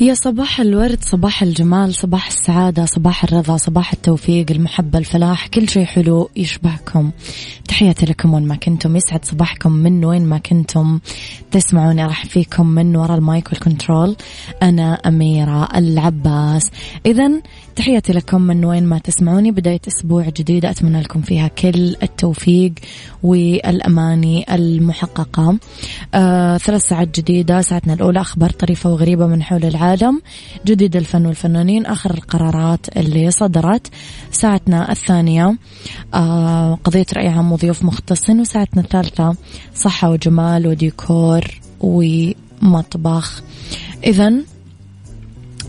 يا صباح الورد صباح الجمال صباح السعادة صباح الرضا صباح التوفيق المحبة الفلاح كل شيء حلو يشبهكم. تحياتي لكم وين ما كنتم. يسعد صباحكم من وين ما كنتم. تسمعوني راح فيكم من وراء ال mic وال control. أنا أميرة العباس. إذا تحياتي لكم من وين ما تسمعوني. بداية أسبوع جديدة أتمنى لكم فيها كل التوفيق والأماني المحققة. آه ثلاث ساعات جديدة ساعتنا الأولى أخبار طريفة وغريبة من حول العالم. جديد الفن والفنانين آخر القرارات اللي صدرت. ساعتنا الثانية آه قضية رأي عام وضيوف مختصين وساعتنا الثالثة صحة وجمال وديكور ومطبخ. إذا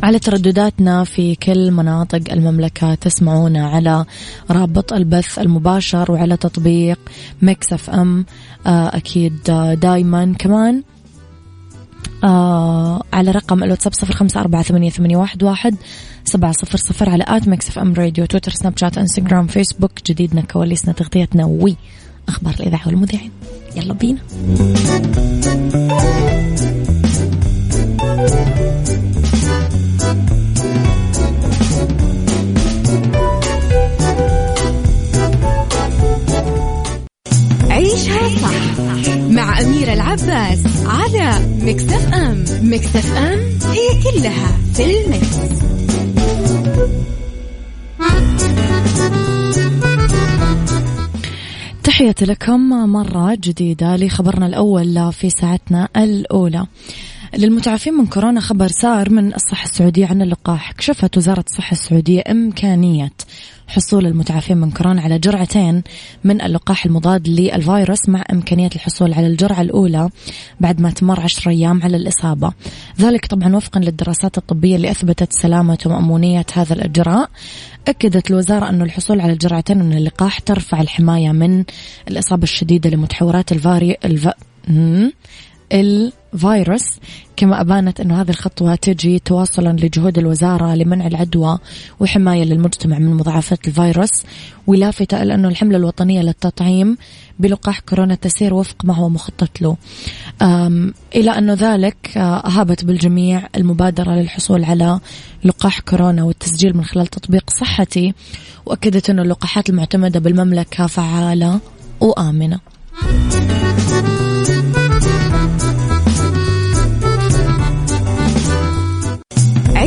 على تردداتنا في كل مناطق المملكة تسمعونا على رابط البث المباشر وعلى تطبيق Mix FM. آه، أكيد دايما كمان آه على رقم الواتساب صفر خمسة أربعة ثمانية, ثمانية واحد, واحد سبعة صفر صفر على at Mix FM Radio تويتر سناب شات إنستغرام فيسبوك جديدنا كواليسنا تغطيتنا وي أخبار الإذاعة والمذيعين. يلا بينا. مع أميرة العباس على Mix FM Mix FM هي كلها في المكس. تحياتي لكم مرة جديدة لخبرنا الأول في ساعتنا الأولى للمتعافين من كورونا خبر سار من الصحة السعودية عن اللقاح. كشفت وزارة الصحة السعودية إمكانية حصول المتعافين من كورونا على جرعتين من اللقاح المضاد للفيروس مع إمكانية الحصول على الجرعة الأولى بعد ما تمر عشر أيام على الإصابة. ذلك طبعا وفقا للدراسات الطبية اللي أثبتت سلامة ومأمونية هذا الإجراء. أكدت الوزارة أن الحصول على الجرعتين من اللقاح ترفع الحماية من الإصابة الشديدة لمتحورات الفاري الف... الفيروس كما أبانت أن هذه الخطوة تجي تواصلا لجهود الوزارة لمنع العدوى وحماية للمجتمع من مضاعفات الفيروس. ولافتة إلى أنه الحملة الوطنية للتطعيم بلقاح كورونا تسير وفق ما هو مخطط له. إلى أنه ذلك آه، أهابت بالجميع المبادرة للحصول على لقاح كورونا والتسجيل من خلال تطبيق صحتي وأكدت أنه اللقاحات المعتمدة بالمملكة فعالة وآمنة.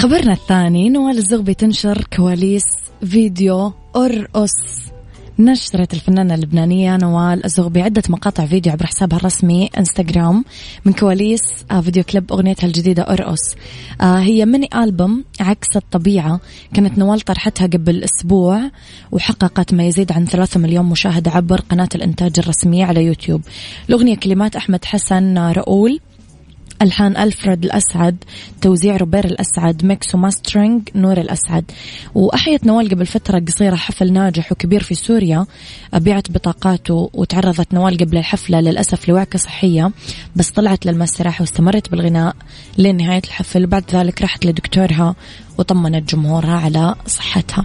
لخبرنا الثاني نوال الزغبي تنشر كواليس فيديو أرقص. نشرت الفنانة اللبنانية نوال الزغبي عدة مقاطع فيديو عبر حسابها الرسمي إنستغرام من كواليس آه، فيديو كليب أغنيتها الجديدة أرقص. آه، هي ميني ألبوم عكس الطبيعة. كانت نوال طرحتها قبل أسبوع وحققت ما يزيد عن ثلاثة مليون مشاهدة عبر قناة الإنتاج الرسمية على يوتيوب. الأغنية كلمات أحمد حسن رؤول. ألحان ألفريد الأسعد توزيع روبير الأسعد mix و mastering نور الأسعد. وأحيت نوال قبل فترة قصيرة حفل ناجح وكبير في سوريا. بيعت بطاقاته وتعرضت نوال قبل الحفلة للأسف لوعكة صحية بس طلعت للمسرح واستمرت بالغناء لين نهاية الحفل. وبعد ذلك راحت لدكتورها وطمنت جمهورها على صحتها.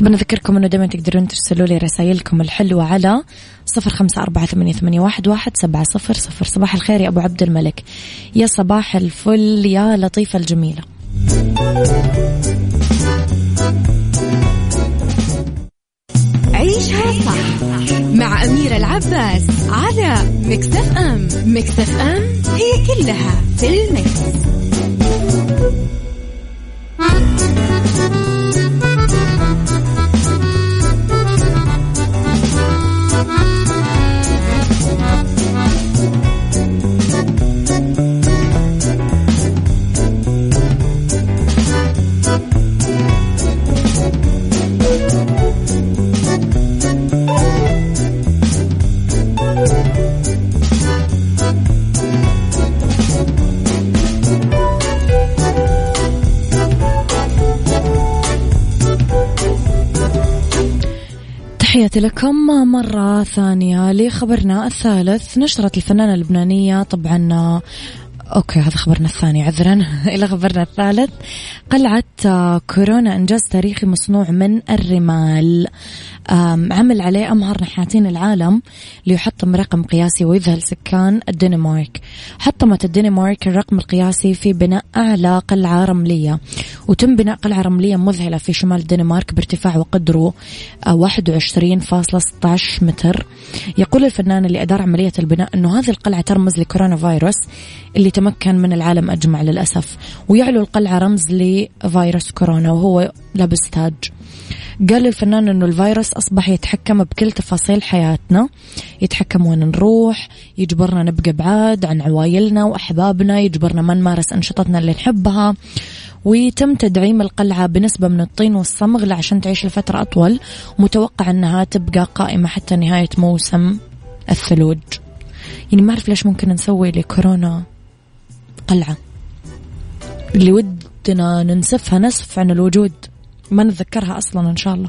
طبعا أذكركم أنه دائما تقدرون ترسلوا لي رسائلكم الحلوة على صفر خمسة أربعة ثمانية, ثمانية واحد, واحد سبعة صفر صفر. صباح الخير يا أبو عبد الملك. يا صباح الفل يا لطيفة الجميلة. عيشها صح مع أميرة العباس على مكتف أم. مكتف أم هي كلها في المكس. لكم مرة ثانية لخبرنا الثالث نشرت الفنانة اللبنانية طبعا أوكي هذا خبرنا الثاني عذرا. إلى خبرنا الثالث. قلعة كورونا إنجاز تاريخي مصنوع من الرمال. عمل عليه أمهر نحاتين العالم ليحطم رقم قياسي ويذهل سكان الدنمارك. حطمت الدنمارك الرقم القياسي في بناء أعلى قلعة رملية. وتم بناء قلعة رملية مذهلة في شمال الدنمارك بارتفاع وقدره 21.16 متر. يقول الفنان اللي أدار عملية البناء إنه هذه القلعة ترمز لكورونا فيروس اللي تمكن من العالم أجمع للأسف. ويعلو القلعة رمز لفيروس كورونا وهو لابس تاج. قال الفنان إنه الفيروس أصبح يتحكم بكل تفاصيل حياتنا. يتحكم وين نروح يجبرنا نبقى بعاد عن عوايلنا وأحبابنا يجبرنا ما نمارس أنشطتنا اللي نحبها. ويتم تدعيم القلعة بنسبة من الطين والصمغ عشان تعيش لفترة أطول. متوقع أنها تبقى قائمة حتى نهاية موسم الثلوج. يعني ما أعرف ليش ممكن نسوي لكورونا قلعة. اللي ودنا ننسفها نسف عن الوجود. ما نتذكرها أصلا إن شاء الله.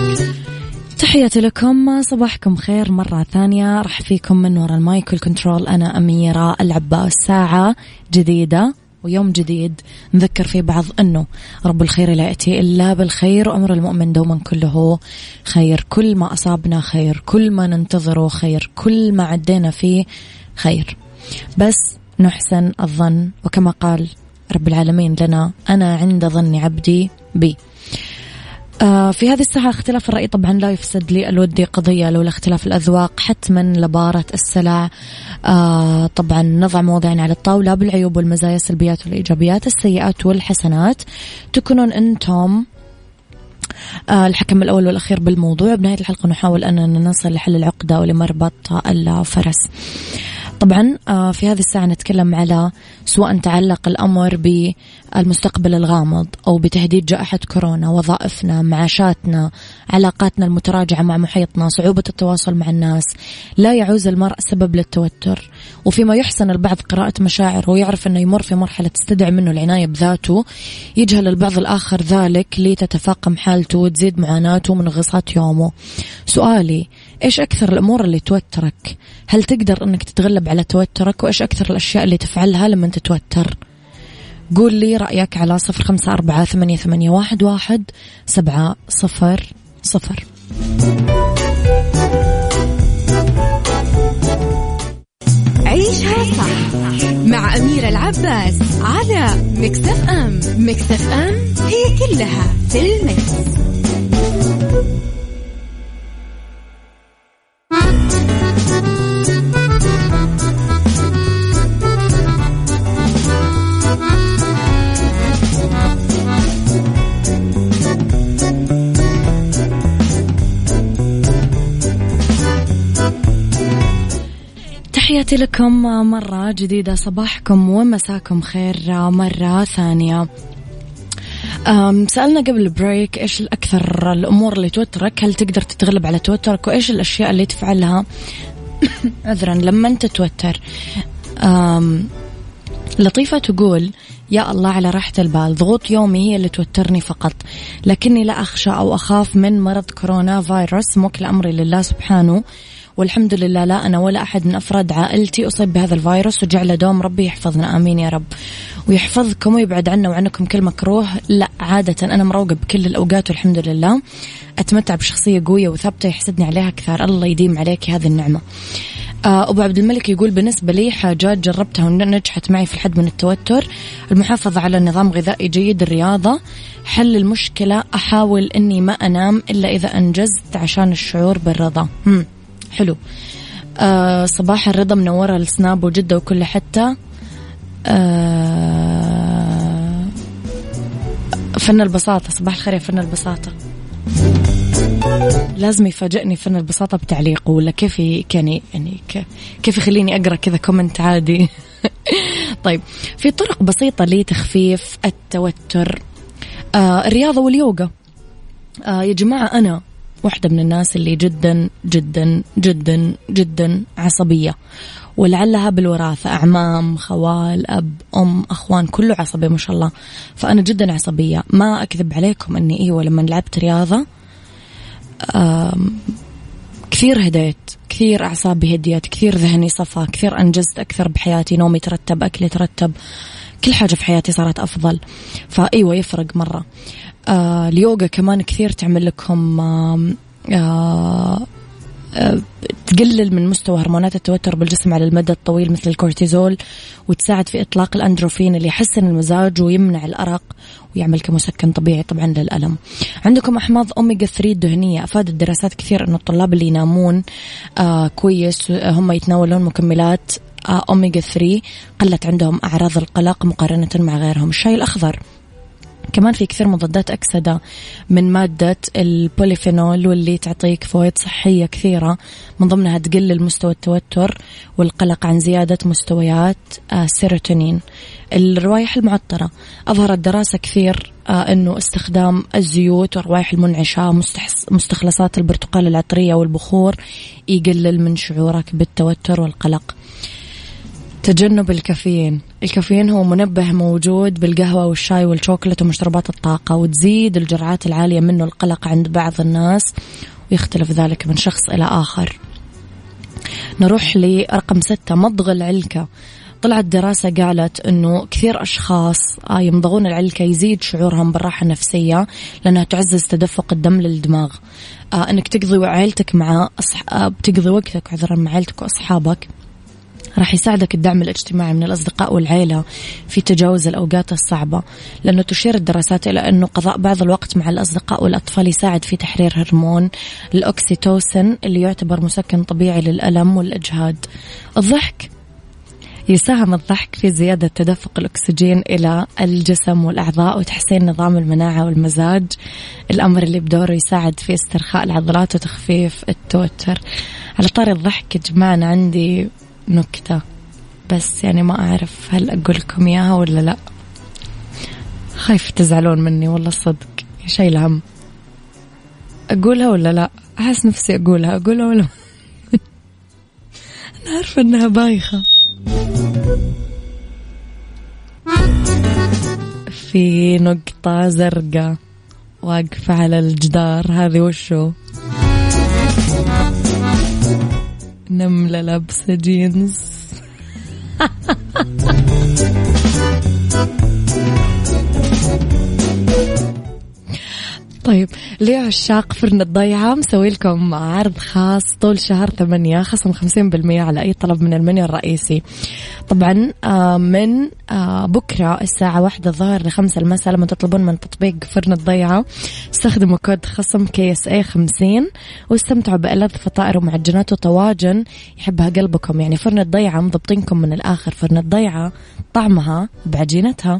تحياتي لكم صباحكم خير مرة ثانية. أرحب فيكم من وراء ال mic وال control أنا أميرة العباس. ساعة جديدة ويوم جديد نذكر فيه بعض أنه رب الخير لا يأتي إلا بالخير وأمر المؤمن دوما كله خير. كل ما أصابنا خير كل ما ننتظره خير كل ما عدينا فيه خير. بس نحسن الظن وكما قال رب العالمين لنا أنا عند ظن عبدي بي. في هذه الساعة اختلاف الرأي طبعا لا يفسد لي الودي قضية لولا اختلاف الأذواق حتما لبارة السلع. آه طبعا نضع مواضيعنا على الطاولة بالعيوب والمزايا السلبيات والإيجابيات السيئات والحسنات. تكونون أنتم آه الحكم الأول والأخير بالموضوع. بنهاية الحلقة نحاول أننا نصل لحل العقدة ولمربط الفرس. طبعا آه، في هذه الساعة نتكلم على سواء تعلق الأمر بالمستقبل الغامض أو بتهديد جائحة كورونا وظائفنا معاشاتنا علاقاتنا المتراجعة مع محيطنا صعوبة التواصل مع الناس. لا يعوز المرء سبب للتوتر. وفيما يحسن البعض قراءة مشاعره ويعرف أنه يمر في مرحلة تستدعي منه العناية بذاته يجهل البعض الآخر ذلك لتتفاقم حالته وتزيد معاناته من غصات يومه. سؤالي إيش أكثر الأمور اللي توترك؟ هل تقدر أنك تتغلب على توترك؟ وإيش أكثر الأشياء اللي تفعلها لما تتوتر قول لي رأيك على صفر خمسة أربعة ثمانية, ثمانية واحد, واحد سبعة صفر صفر. عيشها صح مع أميرة العباس على مكتف أم. مكتف أم هي كلها في المكس. تحياتي لكم مرة جديدة صباحكم ومساكم خير مرة ثانية. سألنا قبل البريك إيش الأكثر الأمور اللي توترك؟ هل تقدر تتغلب على توترك؟ وإيش الأشياء اللي تفعلها عذرا لما أنت توتر لطيفة تقول يا الله على راحة البال ضغوط يومي هي اللي توترني فقط لكني لا أخشى أو أخاف من مرض كورونا فيروس موكل أمري لله سبحانه والحمد لله لا أنا ولا أحد من أفراد عائلتي أصيب بهذا الفيروس وجعل دوم ربي يحفظنا آمين يا رب. ويحفظكم ويبعد عنا وعنكم كل مكروه لا عادة أنا مروقة بكل الأوقات والحمد لله. أتمتع بشخصية قوية وثابتة يحسدني عليها كثار. الله يديم عليك هذه النعمة. آه، أبو عبد الملك يقول بالنسبة لي حاجات جربتها ونجحت معي في الحد من التوتر. المحافظة على نظام غذائي جيد الرياضة. حل المشكلة أحاول أني ما أنام إلا إذا أنجزت عشان الشعور بالرضا. حلو. آه صباح الرضا منورة السناب وجدة وكل آه فن البساطة صباح الخير يا فن البساطة. لازم يفاجئني فن البساطة بتعليق ولا كيف يعني يعني كيف يخليني أقرأ كذا comment عادي؟ طيب في طرق بسيطة لتخفيف التوتر. آه الرياضة واليوغا. آه يا جماعة أنا واحدة من الناس اللي جدا جدا جدا جدا عصبية. ولعلها بالوراثة. أعمام خوال أب أم أخوان كله عصبي ما شاء الله. فأنا جدا عصبية. ما أكذب عليكم أني إيوة لما لعبت رياضة كثير هديت. كثير أعصابي هديت. كثير ذهني صفى. كثير أنجزت أكثر بحياتي. نومي ترتب أكلي ترتب. كل حاجة في حياتي صارت أفضل. فأيوة يفرق مرة. آه اليوغا كمان كثير تعمل لكم آه آه تقلل من مستوى هرمونات التوتر بالجسم على المدى الطويل مثل الكورتيزول وتساعد في إطلاق الأندروفين اللي يحسن المزاج ويمنع الأرق ويعمل كمسكن طبيعي طبعا للألم. عندكم أحماض أوميجا 3 الدهنية. أفادت دراسات كثير أن الطلاب اللي ينامون آه كويس هم يتناولون مكملات آه أوميجا 3 قلت عندهم أعراض القلق مقارنة مع غيرهم. الشاي الأخضر. كمان في كثير مضادات أكسدة من مادة البوليفينول واللي تعطيك فوائد صحية كثيرة. من ضمنها تقلل مستوى التوتر والقلق عن زيادة مستويات السيروتونين آه، الروائح المعطرة. أظهرت دراسة كثير آه، أنه استخدام الزيوت والروائح المنعشة مستخلصات البرتقال العطرية والبخور يقلل من شعورك بالتوتر والقلق. تجنب الكافيين. الكافيين هو منبه موجود بالقهوة والشاي والشوكولاتة ومشروبات الطاقة وتزيد الجرعات العالية منه القلق عند بعض الناس ويختلف ذلك من شخص إلى آخر. نروح لرقم ستة مضغ العلكة. طلعت دراسة قالت أنه كثير أشخاص آه، يمضغون العلكة يزيد شعورهم بالراحة النفسية لأنها تعزز تدفق الدم للدماغ. آه، أنك تقضي عائلتك مع أصح... آه، بتقضي وقتك عذرا مع عائلتك وأصحابك. راح يساعدك الدعم الاجتماعي من الأصدقاء والعيلة في تجاوز الأوقات الصعبة لأنه تشير الدراسات إلى أنه قضاء بعض الوقت مع الأصدقاء والأطفال يساعد في تحرير هرمون الأكسيتوسن اللي يعتبر مسكن طبيعي للألم والإجهاد. الضحك يساهم الضحك في زيادة تدفق الأكسجين إلى الجسم والأعضاء وتحسين نظام المناعة والمزاج. الأمر اللي بدوره يساعد في استرخاء العضلات وتخفيف التوتر. على طار الضحك أنا عندي نكتة. بس يعني ما أعرف هل أقول لكم إياها ولا لا. خايف تزعلون مني والله صدق. شيء هم أقولها ولا لا؟ أحس نفسي أقولها. أقولها ولا أنا عارفة أنها بايخة. في نقطة زرقاء. واقفة على الجدار. هذه وشو؟ نملة لابسة جينز. طيب لعشاق فرن الضيعة مسوي لكم عرض خاص طول شهر ثمانية خصم خمسين بالمية على أي طلب من المنيو الرئيسي. طبعا آه، من آه، بكرة الساعة واحدة الظهر لخمسة المساء لما تطلبون من تطبيق فرن الضيعة استخدموا كود خصم KSA خمسين واستمتعوا بألذ فطائر ومعجنات وطواجن يحبها قلبكم. يعني فرن الضيعة مضبطينكم من الآخر. فرن الضيعة طعمها بعجينتها.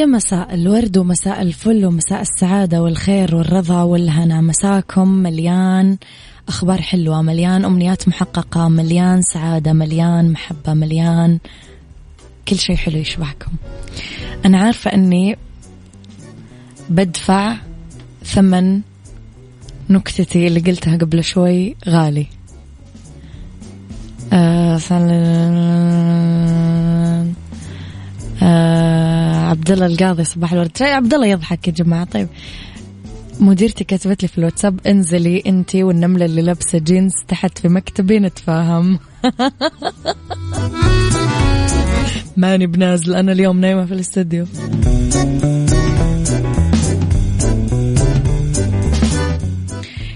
يا مساء الورد ومساء الفل ومساء السعادة والخير والرضا والهنا. مساكم مليان أخبار حلوة مليان أمنيات محققة مليان سعادة مليان محبة مليان. كل شيء حلو يشبهكم. أنا عارفة أني بدفع ثمن نكتتي اللي قلتها قبل شوي غالي. آه آه عبد الله القاضي صباح الورد. عبد الله يضحك يا جماعة. طيب مديرتي كتبت لي في الواتساب انزلي انت والنملة اللي لابسة جينز تحت في مكتبي نتفاهم. ماني بنازل أنا اليوم نايمة في الاستديو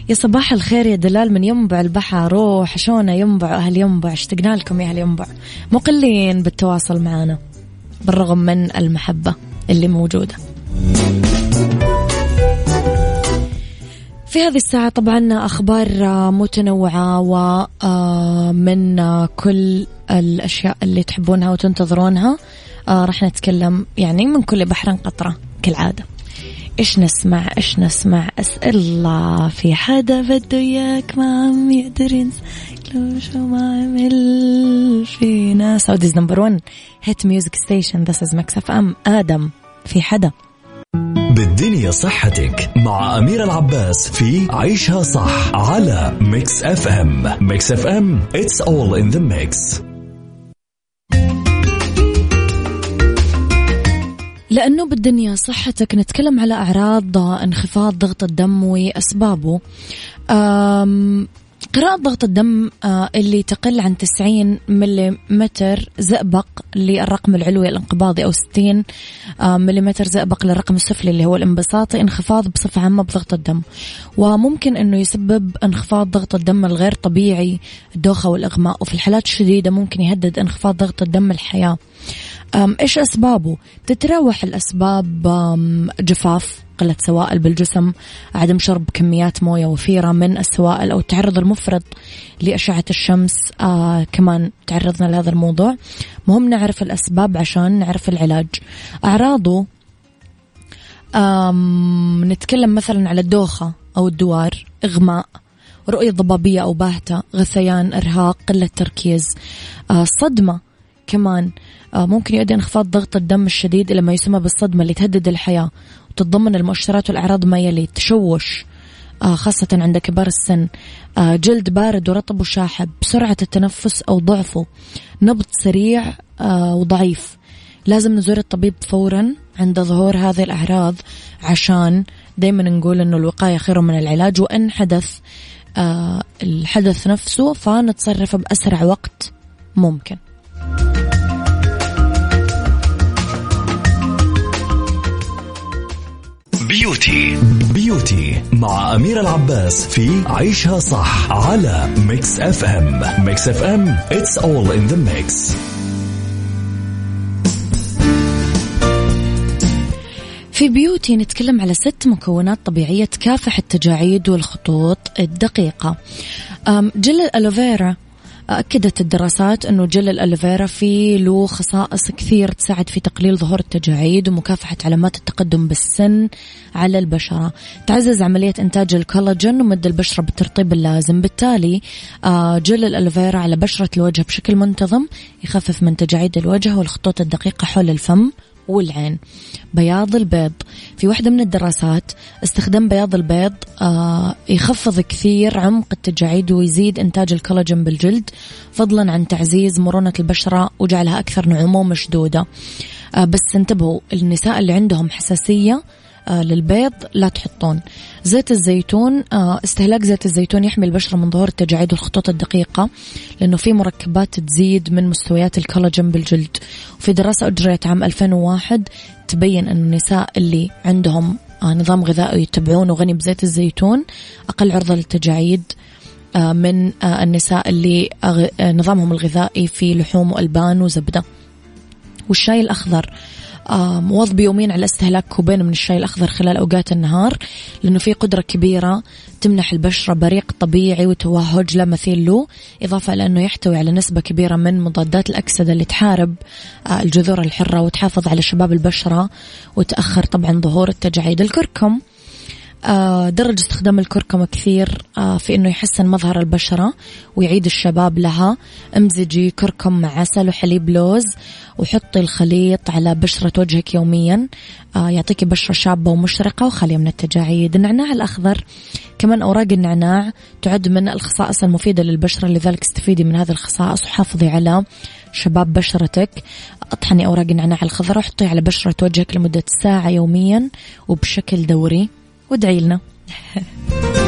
يا صباح الخير يا دلال من ينبع البحر. روح شونا ينبع أهل ينبع اشتقنا لكم يا أهل ينبع. مقلين بالتواصل معنا. بالرغم من المحبة اللي موجودة. في هذه الساعة طبعا أخبار متنوعة ومن كل الأشياء اللي تحبونها وتنتظرونها. راح نتكلم يعني من كل بحر قطرة كالعادة. إيش نسمع؟ إيش نسمع؟ اسال الله في حدا بده إياك ما عم يقدر ينسى. لو شو ما عمل فينا. Saudi's number 1 hit music station this is Mix FM آدم في حدا. بالدنيا صحتك مع أميرة العباس في عيشها صح على Mix FM Mix FM it's all in the mix. لأنه بالدنيا صحتك نتكلم على أعراض انخفاض ضغط الدم وأسبابه. قراءة ضغط الدم آه، اللي تقل عن 90 ملم زئبق للرقم العلوي الانقباضي أو 60 آه، ملم زئبق للرقم السفلي اللي هو الانبساطي انخفاض بصفة عامة بضغط الدم. وممكن أنه يسبب انخفاض ضغط الدم الغير طبيعي الدوخة والإغماء وفي الحالات الشديدة ممكن يهدد انخفاض ضغط الدم الحياة. إيش أسبابه؟ تتراوح الأسباب جفاف قلة سوائل بالجسم عدم شرب كميات موية وفيرة من السوائل أو التعرض المفرط لأشعة الشمس. آه كمان تعرضنا لهذا الموضوع. مهم نعرف الأسباب عشان نعرف العلاج. أعراضه نتكلم مثلا على الدوخة أو الدوار إغماء رؤية ضبابية أو باهتة غثيان إرهاق قلة تركيز. آه صدمة. كمان آه ممكن يؤدي انخفاض ضغط الدم الشديد إلى ما يسمى بالصدمة اللي تهدد الحياة وتتضمن المؤشرات والأعراض ما يلي تشوش آه خاصة عند كبار السن. آه جلد بارد ورطب وشاحب سرعة التنفس أو ضعفه نبض سريع وضعيف. لازم نزور الطبيب فورا عند ظهور هذه الأعراض عشان دايما نقول أنه الوقاية خير من العلاج. وإن حدث الحدث نفسه فنتصرف بأسرع وقت ممكن. beauty beauty مع أميرة العباس في عيشها صح على Mix FM Mix FM it's all in the mix. في beauty نتكلم على ست مكونات طبيعية تكافح التجاعيد والخطوط الدقيقة. جل ال aloe vera أكدت الدراسات أنه جل ال aloe vera فيه له خصائص كثير تساعد في تقليل ظهور التجاعيد ومكافحة علامات التقدم بالسن على البشرة. تعزز عملية إنتاج الكولاجين ومد البشرة بالترطيب اللازم. بالتالي آه، جل الألوفيرا على بشرة الوجه بشكل منتظم يخفف من تجاعيد الوجه والخطوط الدقيقة حول الفم. والعين. بياض البيض. في واحدة من الدراسات استخدام بياض البيض آه يخفض كثير عمق التجاعيد ويزيد إنتاج الكولاجين بالجلد فضلا عن تعزيز مرونة البشرة وجعلها أكثر نعومة ومشدودة. آه بس انتبهوا النساء اللي عندهم حساسية للبيض لا تحطون. زيت الزيتون آه، استهلاك زيت الزيتون يحمي البشرة من ظهور التجاعيد والخطوط الدقيقة لأنه في مركبات تزيد من مستويات الكولاجين بالجلد. وفي دراسة أجريت عام 2001 تبين أن النساء اللي عندهم آه، نظام غذائي يتبعونه غني بزيت الزيتون أقل عرضة للتجاعيد من النساء اللي نظامهم الغذائي في لحوم وألبان وزبدة. والشاي الأخضر مواظب يومين على استهلاك كوبين من الشاي الأخضر خلال أوقات النهار لأنه في قدرة كبيرة تمنح البشرة بريق طبيعي وتوهج لا مثيل له إضافة إلى أنه يحتوي على نسبة كبيرة من مضادات الأكسدة اللي تحارب آه، الجذور الحرة وتحافظ على شباب البشرة وتأخر طبعا ظهور التجاعيد. الكركم آه، درج استخدام الكركم كثير آه، في إنه يحسن مظهر البشرة ويعيد الشباب لها. امزجي كركم مع عسل وحليب لوز وحطي الخليط على بشرة وجهك يوميا. آه، يعطيكي بشرة شابة ومشرقة وخالية من التجاعيد. النعناع الأخضر كمان أوراق النعناع تعد من الخصائص المفيدة للبشرة لذلك استفيدي من هذه الخصائص وحافظي على شباب بشرتك. أطحني أوراق النعناع الخضراء وحطيها على بشرة وجهك لمدة ساعة يوميا وبشكل دوري. وادعي لنا.